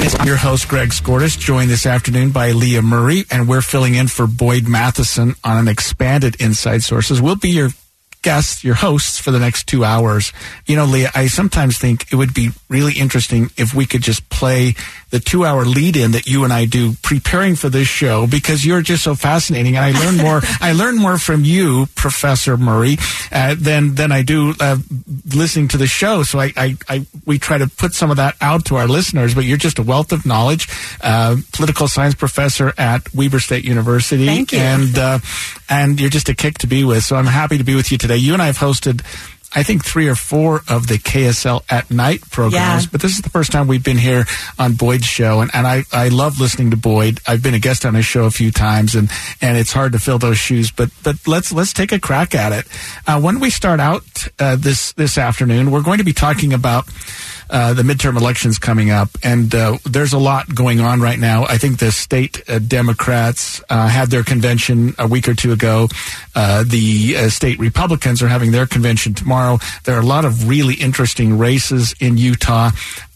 I'm your host, Greg Skordas, joined this afternoon by Leah Murray, and we're filling in for Boyd Matheson on an expanded Inside Sources. We'll be your guests, your hosts for the next two hours. You know, Leah, I sometimes think it would be really interesting if we could just play the two hour lead in that you and I do preparing for this show because you're just so fascinating. And I learn more, I learn more from you, Professor Murray, uh, than, than I do uh, listening to the show. So I, I, I, we try to put some of that out to our listeners, but you're just a wealth of knowledge, uh, political science professor at Weber State University. Thank you. And, uh, and you're just a kick to be with. So I'm happy to be with you today. You and I have hosted I think three or four of the KSL at night programs, Yeah. but this is the first time we've been here on Boyd's show, and, and I, I love listening to Boyd. I've been a guest on his show a few times, and, and it's hard to fill those shoes, but but let's let's take a crack at it. Uh, when we start out uh, this this afternoon, we're going to be talking about. Uh, the midterm elections coming up, and uh, there's a lot going on right now. I think the state uh, Democrats uh, had their convention a week or two ago. Uh, the state Republicans are having their convention tomorrow. There are a lot of really interesting races in Utah.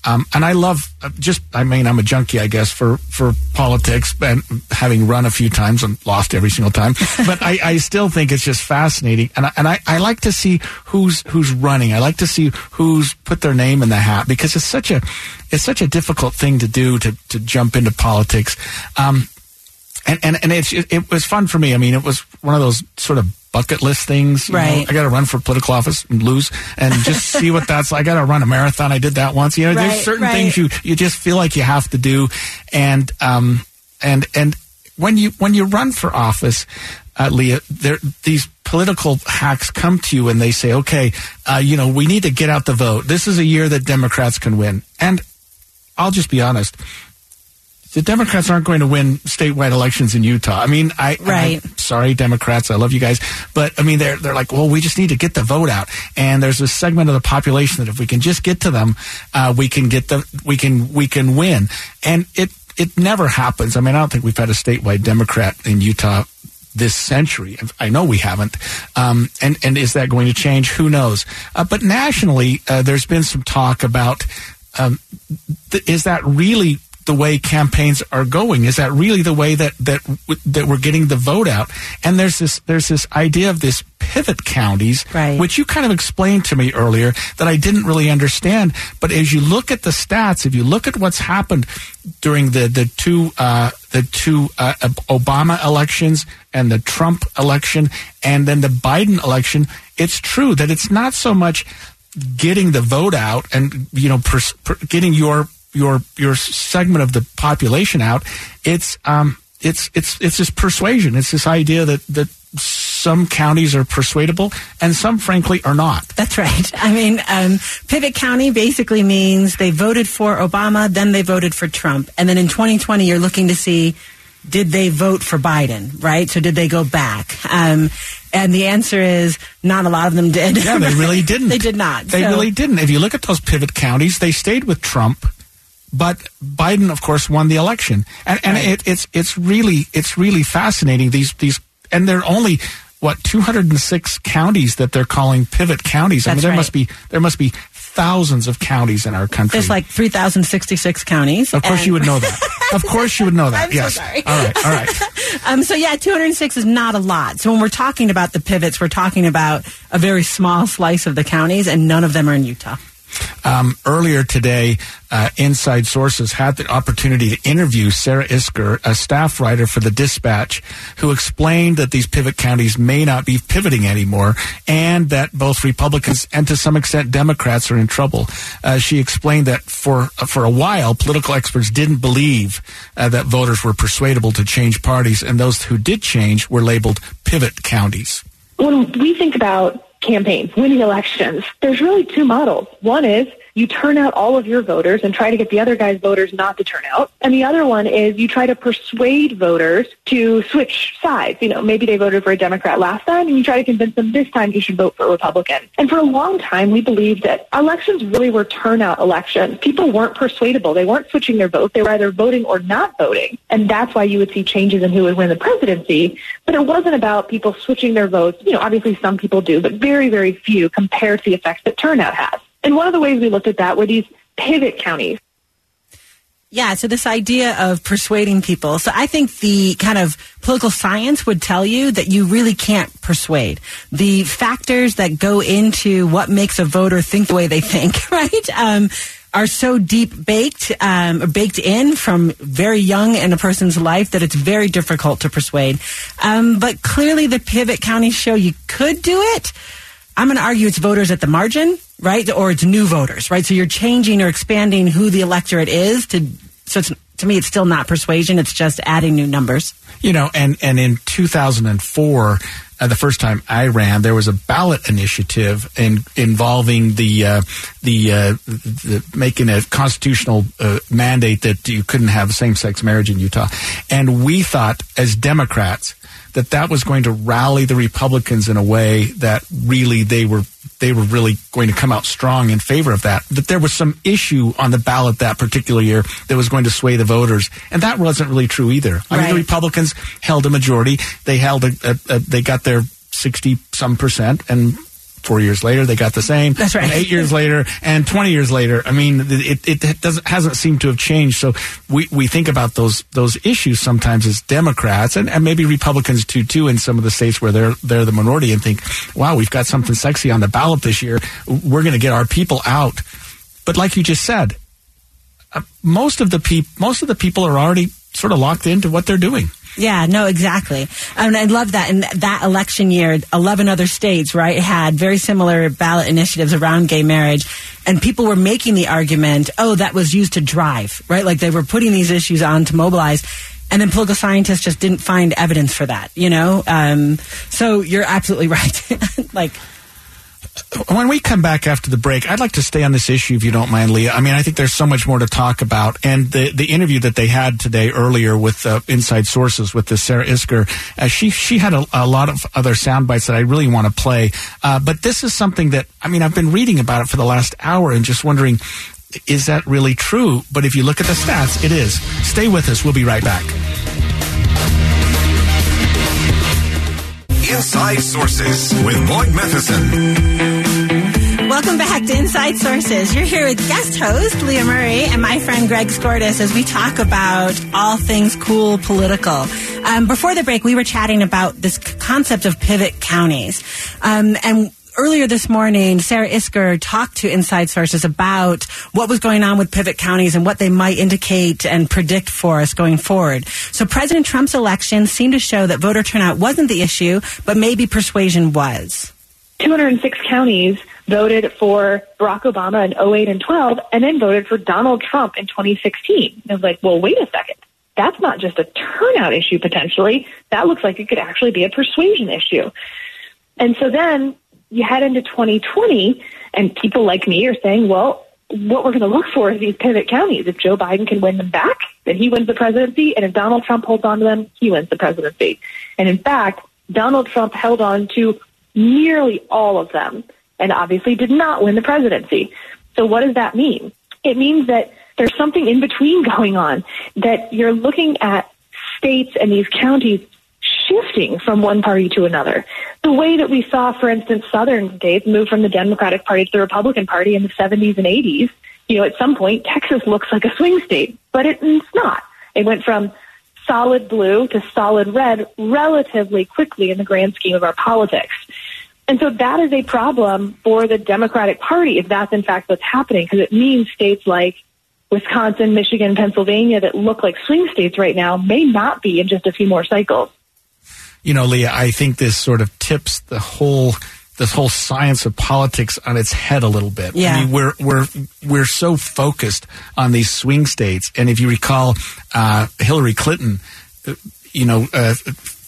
Um, and I love uh, just, I mean, I'm a junkie, I guess, for, for politics and having run a few times and lost every single time. but I, I still think it's just fascinating. And I, and I, I like to see who's, who's running. I like to see who's put their name in the hat because it's such a, it's such a difficult thing to do to, to jump into politics. Um, and, and, and it's, it, it was fun for me. I mean, it was one of those sort of bucket list things. you know. Right. I got to run for political office and lose and just see what that's like. I got to run a marathon. I did that once. You know, Right, there's certain right. things you, you just feel like you have to do. And, um, and, and when you, when you run for office, uh, Leah, there, these political hacks come to you and they say, okay, uh, you know, we need to get out the vote. This is a year that Democrats can win. And I'll just be honest. The Democrats aren't going to win statewide elections in Utah. I mean, I, Right. I sorry, Democrats, I love you guys, but I mean, they're they're like, well, we just need to get the vote out, and there's a segment of the population that if we can just get to them, uh, we can get the we can we can win, and it it never happens. I mean, I don't think we've had a statewide Democrat in Utah this century. I know we haven't. Um, and, and is that going to change? Who knows? Uh, but nationally, uh, there's been some talk about um, th- is that really the way campaigns are going? Is that really the way that that that we're getting the vote out? And there's this there's this idea of this pivot counties, Right. which you kind of explained to me earlier that I didn't really understand. But as you look at the stats, if you look at what's happened during the the two uh, the two uh, Obama elections and the Trump election, and then the Biden election, it's true that it's not so much getting the vote out and you know pers- per- getting your your your segment of the population out it's um it's it's it's this persuasion it's this idea that that some counties are persuadable and some frankly are not That's right. I mean, um, Pivot County basically means they voted for Obama, then they voted for Trump. And then in 2020, you're looking to see did they vote for Biden, right? So did they go back? Um, and the answer is not a lot of them did. yeah they really didn't they did not. they So- really didn't if you look at those pivot counties they stayed with trump but Biden, of course, won the election, and and it, it's it's really it's really fascinating. These these and they're only what 206 counties that they're calling pivot counties. I mean, there right. must be there must be thousands of counties in our country. There's like 3,066 counties. of course, you would know that. of course, you would know that. I'm so yes. sorry. All right. All right. Um, so yeah, 206 is not a lot. So when we're talking about the pivots, we're talking about a very small slice of the counties, and none of them are in Utah. Um, earlier today, uh, Inside Sources had the opportunity to interview Sarah Isgur, a staff writer for the Dispatch, who explained that these pivot counties may not be pivoting anymore and that both Republicans and to some extent Democrats are in trouble. Uh, she explained that for, for a while, political experts didn't believe uh, that voters were persuadable to change parties, and those who did change were labeled pivot counties. when we think about campaigns, winning elections, there's really two models. One is you turn out all of your voters and try to get the other guy's voters not to turn out. And the other one is you try to persuade voters to switch sides. You know, maybe they voted for a Democrat last time and you try to convince them this time you should vote for a Republican. And for a long time, we believed that elections really were turnout elections. People weren't persuadable. They weren't switching their vote. They were either voting or not voting. And that's why you would see changes in who would win the presidency. But it wasn't about people switching their votes. You know, obviously some people do, but very, very few compared to the effects that turnout has. And one of the ways we looked at that were these pivot counties. Yeah, so this idea of persuading people. So I think the kind of political science would tell you that you really can't persuade. The factors that go into what makes a voter think the way they think, right? Um, are so deep baked, um, baked in from very young in a person's life that it's very difficult to persuade. Um, but clearly, the pivot counties show you could do it. I'm going to argue it's voters at the margin, right? Or it's new voters, right? So you're changing or expanding who the electorate is to, so it's, to me, it's still not persuasion. It's just adding new numbers. You know, and, and in 2004, uh, the first time I ran, there was a ballot initiative in, involving the uh, the, uh, the making a constitutional uh, mandate that you couldn't have same sex marriage in Utah, and we thought as Democrats that that was going to rally the Republicans in a way that really they were they were really going to come out strong in favor of that. That there was some issue on the ballot that particular year that was going to sway the voters, and that wasn't really true either. I mean, the Republicans held a majority. They held a, a, a they got their sixty some percent, and four years later they got the same. That's right. And eight years later, and twenty years later, I mean, it, it, it doesn't hasn't seemed to have changed. So we, we think about those those issues sometimes as Democrats and, and maybe Republicans too too in some of the states where they're they're the minority and think, wow, we've got something sexy on the ballot this year. We're going to get our people out. But like you just said, uh, most of the peop- most of the people are already sort of locked into what they're doing. Yeah, no, exactly. And I love that. And that election year, 11 other states, right, had very similar ballot initiatives around gay marriage. And people were making the argument, oh, that was used to drive, right? Like they were putting these issues on to mobilize. And then political scientists just didn't find evidence for that, you know? Um, so you're absolutely right. like, when we come back after the break, I'd like to stay on this issue if you don't mind, Leah. I mean, I think there's so much more to talk about. And the, the interview that they had today earlier with uh, Inside Sources with this Sarah Isgur, uh, she she had a, a lot of other sound bites that I really want to play. Uh, but this is something that I mean, I've been reading about it for the last hour and just wondering. Is that really true? But if you look at the stats, it is. Stay with us. We'll be right back. Inside Sources with Boyd Matheson. Welcome back to Inside Sources. You're here with guest host Leah Murray and my friend Greg Skordas as we talk about all things cool political. Um, before the break, we were chatting about this concept of pivot counties. Um, and earlier this morning, Sarah Isgur talked to Inside Sources about what was going on with pivot counties and what they might indicate and predict for us going forward. So President Trump's election seemed to show that voter turnout wasn't the issue, but maybe persuasion was. 206 counties voted for Barack Obama in 08 and 12 and then voted for Donald Trump in 2016. I was like, well, wait a second. That's not just a turnout issue potentially. That looks like it could actually be a persuasion issue. And so then you head into 2020 and people like me are saying, well, what we're going to look for is these pivot counties. If Joe Biden can win them back, then he wins the presidency. And if Donald Trump holds on to them, he wins the presidency. And in fact, Donald Trump held on to nearly all of them and obviously did not win the presidency. So what does that mean? It means that there's something in between going on, that you're looking at states and these counties shifting from one party to another. The way that we saw, for instance, southern states move from the Democratic Party to the Republican Party in the 70s and 80s, you know, at some point, Texas looks like a swing state, but it, it's not. It went from solid blue to solid red relatively quickly in the grand scheme of our politics. And so that is a problem for the Democratic Party if that's in fact what's happening, because it means states like Wisconsin, Michigan, Pennsylvania that look like swing states right now may not be in just a few more cycles. You know, Leah, I think this sort of tips the whole this whole science of politics on its head a little bit. Yeah. I mean, we're we're we're so focused on these swing states, and if you recall, uh, Hillary Clinton, uh, you know, uh,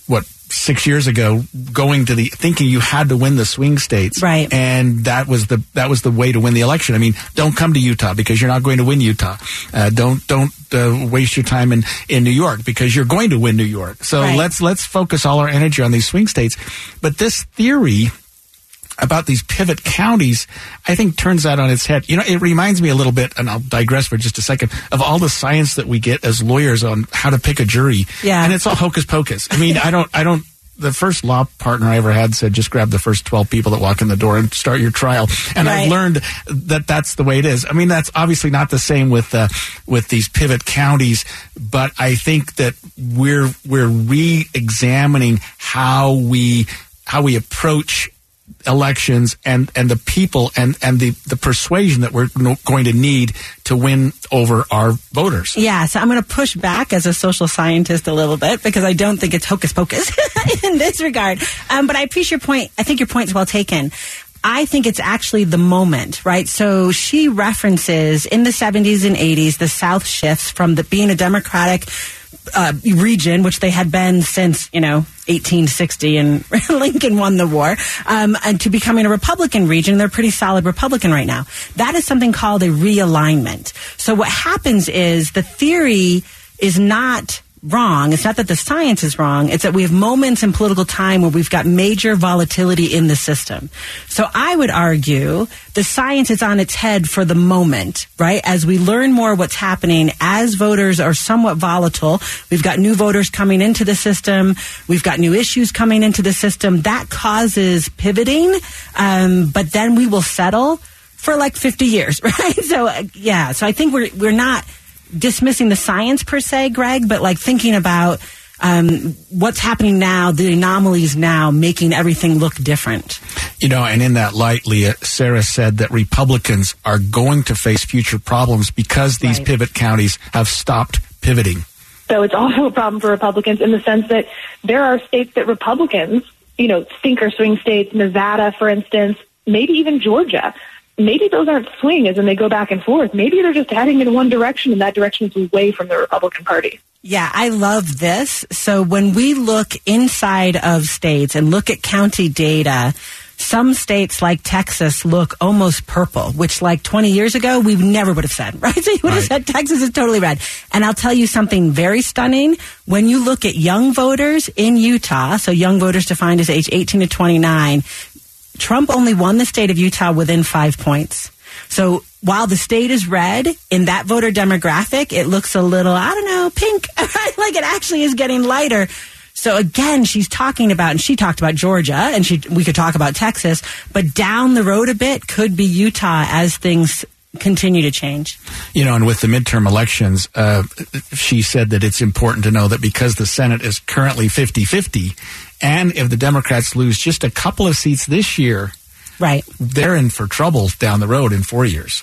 what six years ago, going to the thinking you had to win the swing states, Right. And that was the that was the way to win the election. I mean, don't come to Utah because you're not going to win Utah. Uh, don't don't uh, waste your time in in New York because you're going to win New York. So Right. let's let's focus all our energy on these swing states. But this theory about these pivot counties, I think turns that on its head. You know, it reminds me a little bit, and I'll digress for just a second, of all the science that we get as lawyers on how to pick a jury. Yeah. And it's all hocus pocus. I mean, I don't, I don't, the first law partner I ever had said, just grab the first 12 people that walk in the door and start your trial. And Right. I've learned that that's the way it is. I mean, that's obviously not the same with, uh, with these pivot counties, but I think that we're, we're re-examining how we, how we approach elections and and the people and and the the persuasion that we're going to need to win over our voters. Yeah, so I'm going to push back as a social scientist a little bit because I don't think it's hocus pocus in this regard. Um, but I appreciate your point. I think your point's well taken. I think it's actually the moment, right? So she references in the 70s and 80s the South shifts from the being a Democratic uh, region, which they had been since you know 1860, and Lincoln won the war, um, and to becoming a Republican region. They're pretty solid Republican right now. That is something called a realignment. So what happens is the theory is not wrong. It's not that the science is wrong. It's that we have moments in political time where we've got major volatility in the system. So I would argue the science is on its head for the moment, right? As we learn more what's happening, as voters are somewhat volatile, we've got new voters coming into the system, we've got new issues coming into the system. That causes pivoting, um, but then we will settle for like 50 years, right? So uh, yeah, so I think we're we're not dismissing the science per se, Greg, but like thinking about um, what's happening now, the anomalies now, making everything look different. You know, and in that light, Leah, Sarah said that Republicans are going to face future problems because these Right. pivot counties have stopped pivoting. So it's also a problem for Republicans in the sense that there are states that Republicans, you know, think are swing states, Nevada, for instance, maybe even Georgia. Maybe those aren't swing as in they go back and forth. Maybe they're just heading in one direction and that direction is away from the Republican Party. Yeah, I love this. So when we look inside of states and look at county data, some states like Texas look almost purple, which like 20 years ago, we never would have said, right? So you would have Right. said Texas is totally red. And I'll tell you something very stunning. When you look at young voters in Utah, so young voters defined as age 18 to 29, Trump only won the state of Utah within five points. So while the state is red in that voter demographic, it looks a little, I don't know, pink. like it actually is getting lighter. So again, she's talking about, and she talked about Georgia, and she we could talk about Texas, but down the road a bit could be Utah as things continue to change. You know, and with the midterm elections, uh, she said that it's important to know that because the Senate is currently 50 50, and if the Democrats lose just a couple of seats this year, Right. they're in for trouble down the road in four years.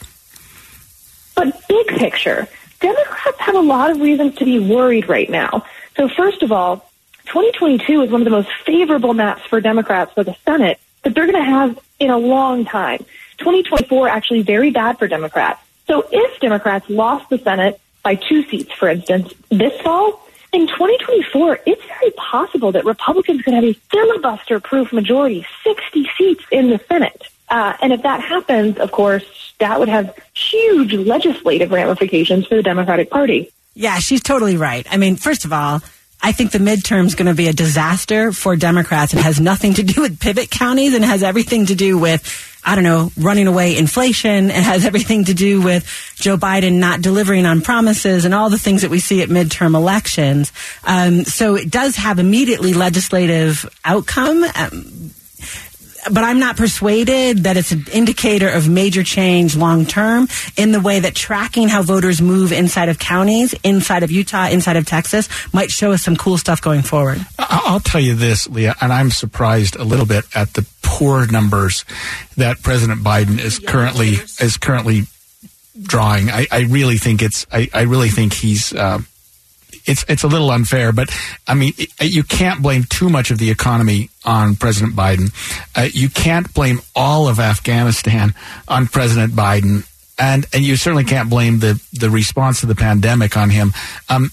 But big picture, Democrats have a lot of reasons to be worried right now. So first of all, 2022 is one of the most favorable maps for Democrats for the Senate that they're going to have in a long time. 2024 actually very bad for Democrats. So if Democrats lost the Senate by two seats, for instance, this fall, in 2024, it's very possible that Republicans could have a filibuster-proof majority, 60 seats in the Senate. Uh, and if that happens, of course, that would have huge legislative ramifications for the Democratic Party. Yeah, she's totally right. I mean, first of all, I think the midterm's going to be a disaster for Democrats. It has nothing to do with pivot counties and has everything to do with I don't know, running away inflation. It has everything to do with Joe Biden not delivering on promises and all the things that we see at midterm elections. Um, so it does have immediately legislative outcome. Um, but I'm not persuaded that it's an indicator of major change long term in the way that tracking how voters move inside of counties, inside of Utah, inside of Texas might show us some cool stuff going forward. I'll tell you this, Leah, and I'm surprised a little bit at the poor numbers that President Biden is currently is currently drawing. I, I really think it's I, I really think he's uh, it's it's a little unfair, but I mean, you can't blame too much of the economy on President Biden. Uh, you can't blame all of Afghanistan on President Biden, and and you certainly can't blame the the response to the pandemic on him. Um,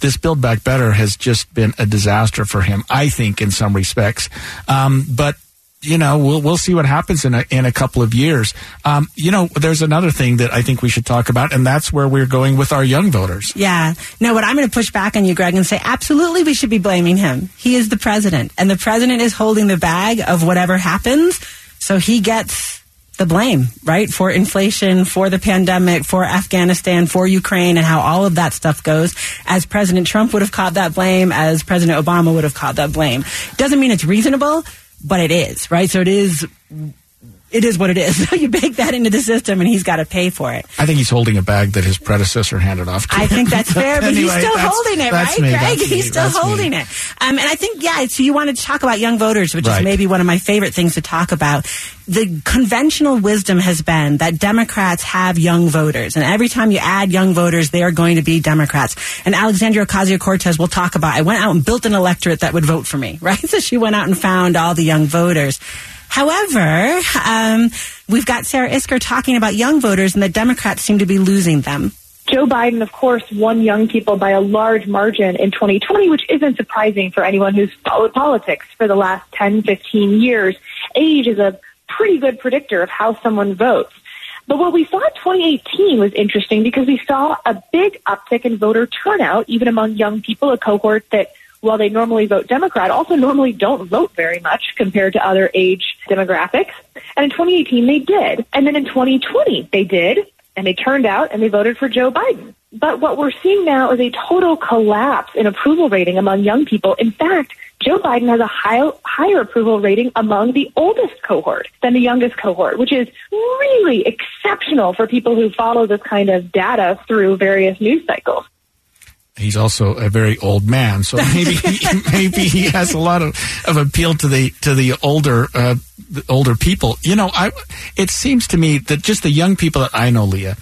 this Build Back Better has just been a disaster for him, I think, in some respects. Um, but you know, we'll we'll see what happens in a in a couple of years. Um, you know, there's another thing that I think we should talk about, and that's where we're going with our young voters. Yeah. No, what I'm going to push back on you, Greg, and say absolutely we should be blaming him. He is the president, and the president is holding the bag of whatever happens, so he gets the blame, right? For inflation, for the pandemic, for Afghanistan, for Ukraine, and how all of that stuff goes. As President Trump would have caught that blame, as President Obama would have caught that blame. Doesn't mean it's reasonable but it is right. So it is. It is what it is. So you bake that into the system, and he's got to pay for it. I think he's holding a bag that his predecessor handed off. to I him. think that's fair, but Anyway, he's still holding it, right, me, Greg? me, He's still that's me. holding it. Um, and I think, yeah, so you wanted to talk about young voters, which Right. is maybe one of my favorite things to talk about. The conventional wisdom has been that Democrats have young voters, and every time you add young voters, they are going to be Democrats. And Alexandria Ocasio Cortez will talk about. I went out and built an electorate that would vote for me, right? So she went out and found all the young voters. However, um, we've got Sarah Isgur talking about young voters, and the Democrats seem to be losing them. Joe Biden, of course, won young people by a large margin in 2020, which isn't surprising for anyone who's followed politics for the last 10, 15 years. Age is a pretty good predictor of how someone votes. But what we saw in 2018 was interesting because we saw a big uptick in voter turnout, even among young people, a cohort that, while they normally vote Democrat, also normally don't vote very much compared to other age demographics. And in 2018, they did. And then in 2020, they did and they turned out and they voted for Joe Biden. But what we're seeing now is a total collapse in approval rating among young people. In fact, Joe Biden has a high, higher approval rating among the oldest cohort than the youngest cohort, which is really exceptional for people who follow this kind of data through various news cycles. He's also a very old man, so maybe he, maybe he has a lot of, of appeal to the to the older uh, the older people. You know, I it seems to me that just the young people that I know, Leah,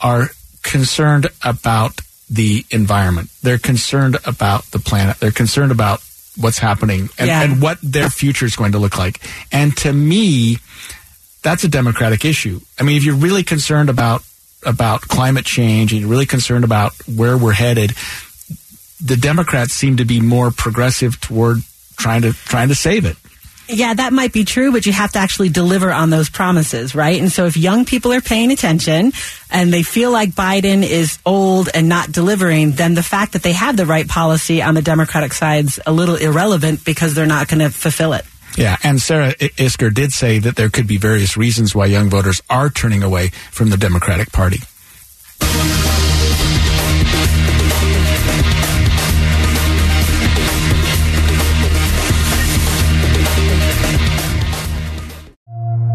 are concerned about the environment. They're concerned about the planet. They're concerned about what's happening and, Yeah. and what their future is going to look like. And to me, that's a democratic issue. I mean, if you're really concerned about about climate change and really concerned about where we're headed, the Democrats seem to be more progressive toward trying to trying to save it. Yeah, that might be true, but you have to actually deliver on those promises, right? And so if young people are paying attention and they feel like Biden is old and not delivering, then the fact that they have the right policy on the Democratic side's a little irrelevant because they're not going to fulfill it. Yeah, and Sarah Isgur did say that there could be various reasons why young voters are turning away from the Democratic Party.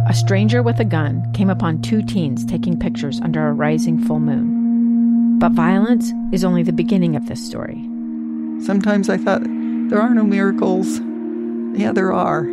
A stranger with a gun came upon two teens taking pictures under a rising full moon. But violence is only the beginning of this story. Sometimes I thought, there are no miracles. Yeah, there are.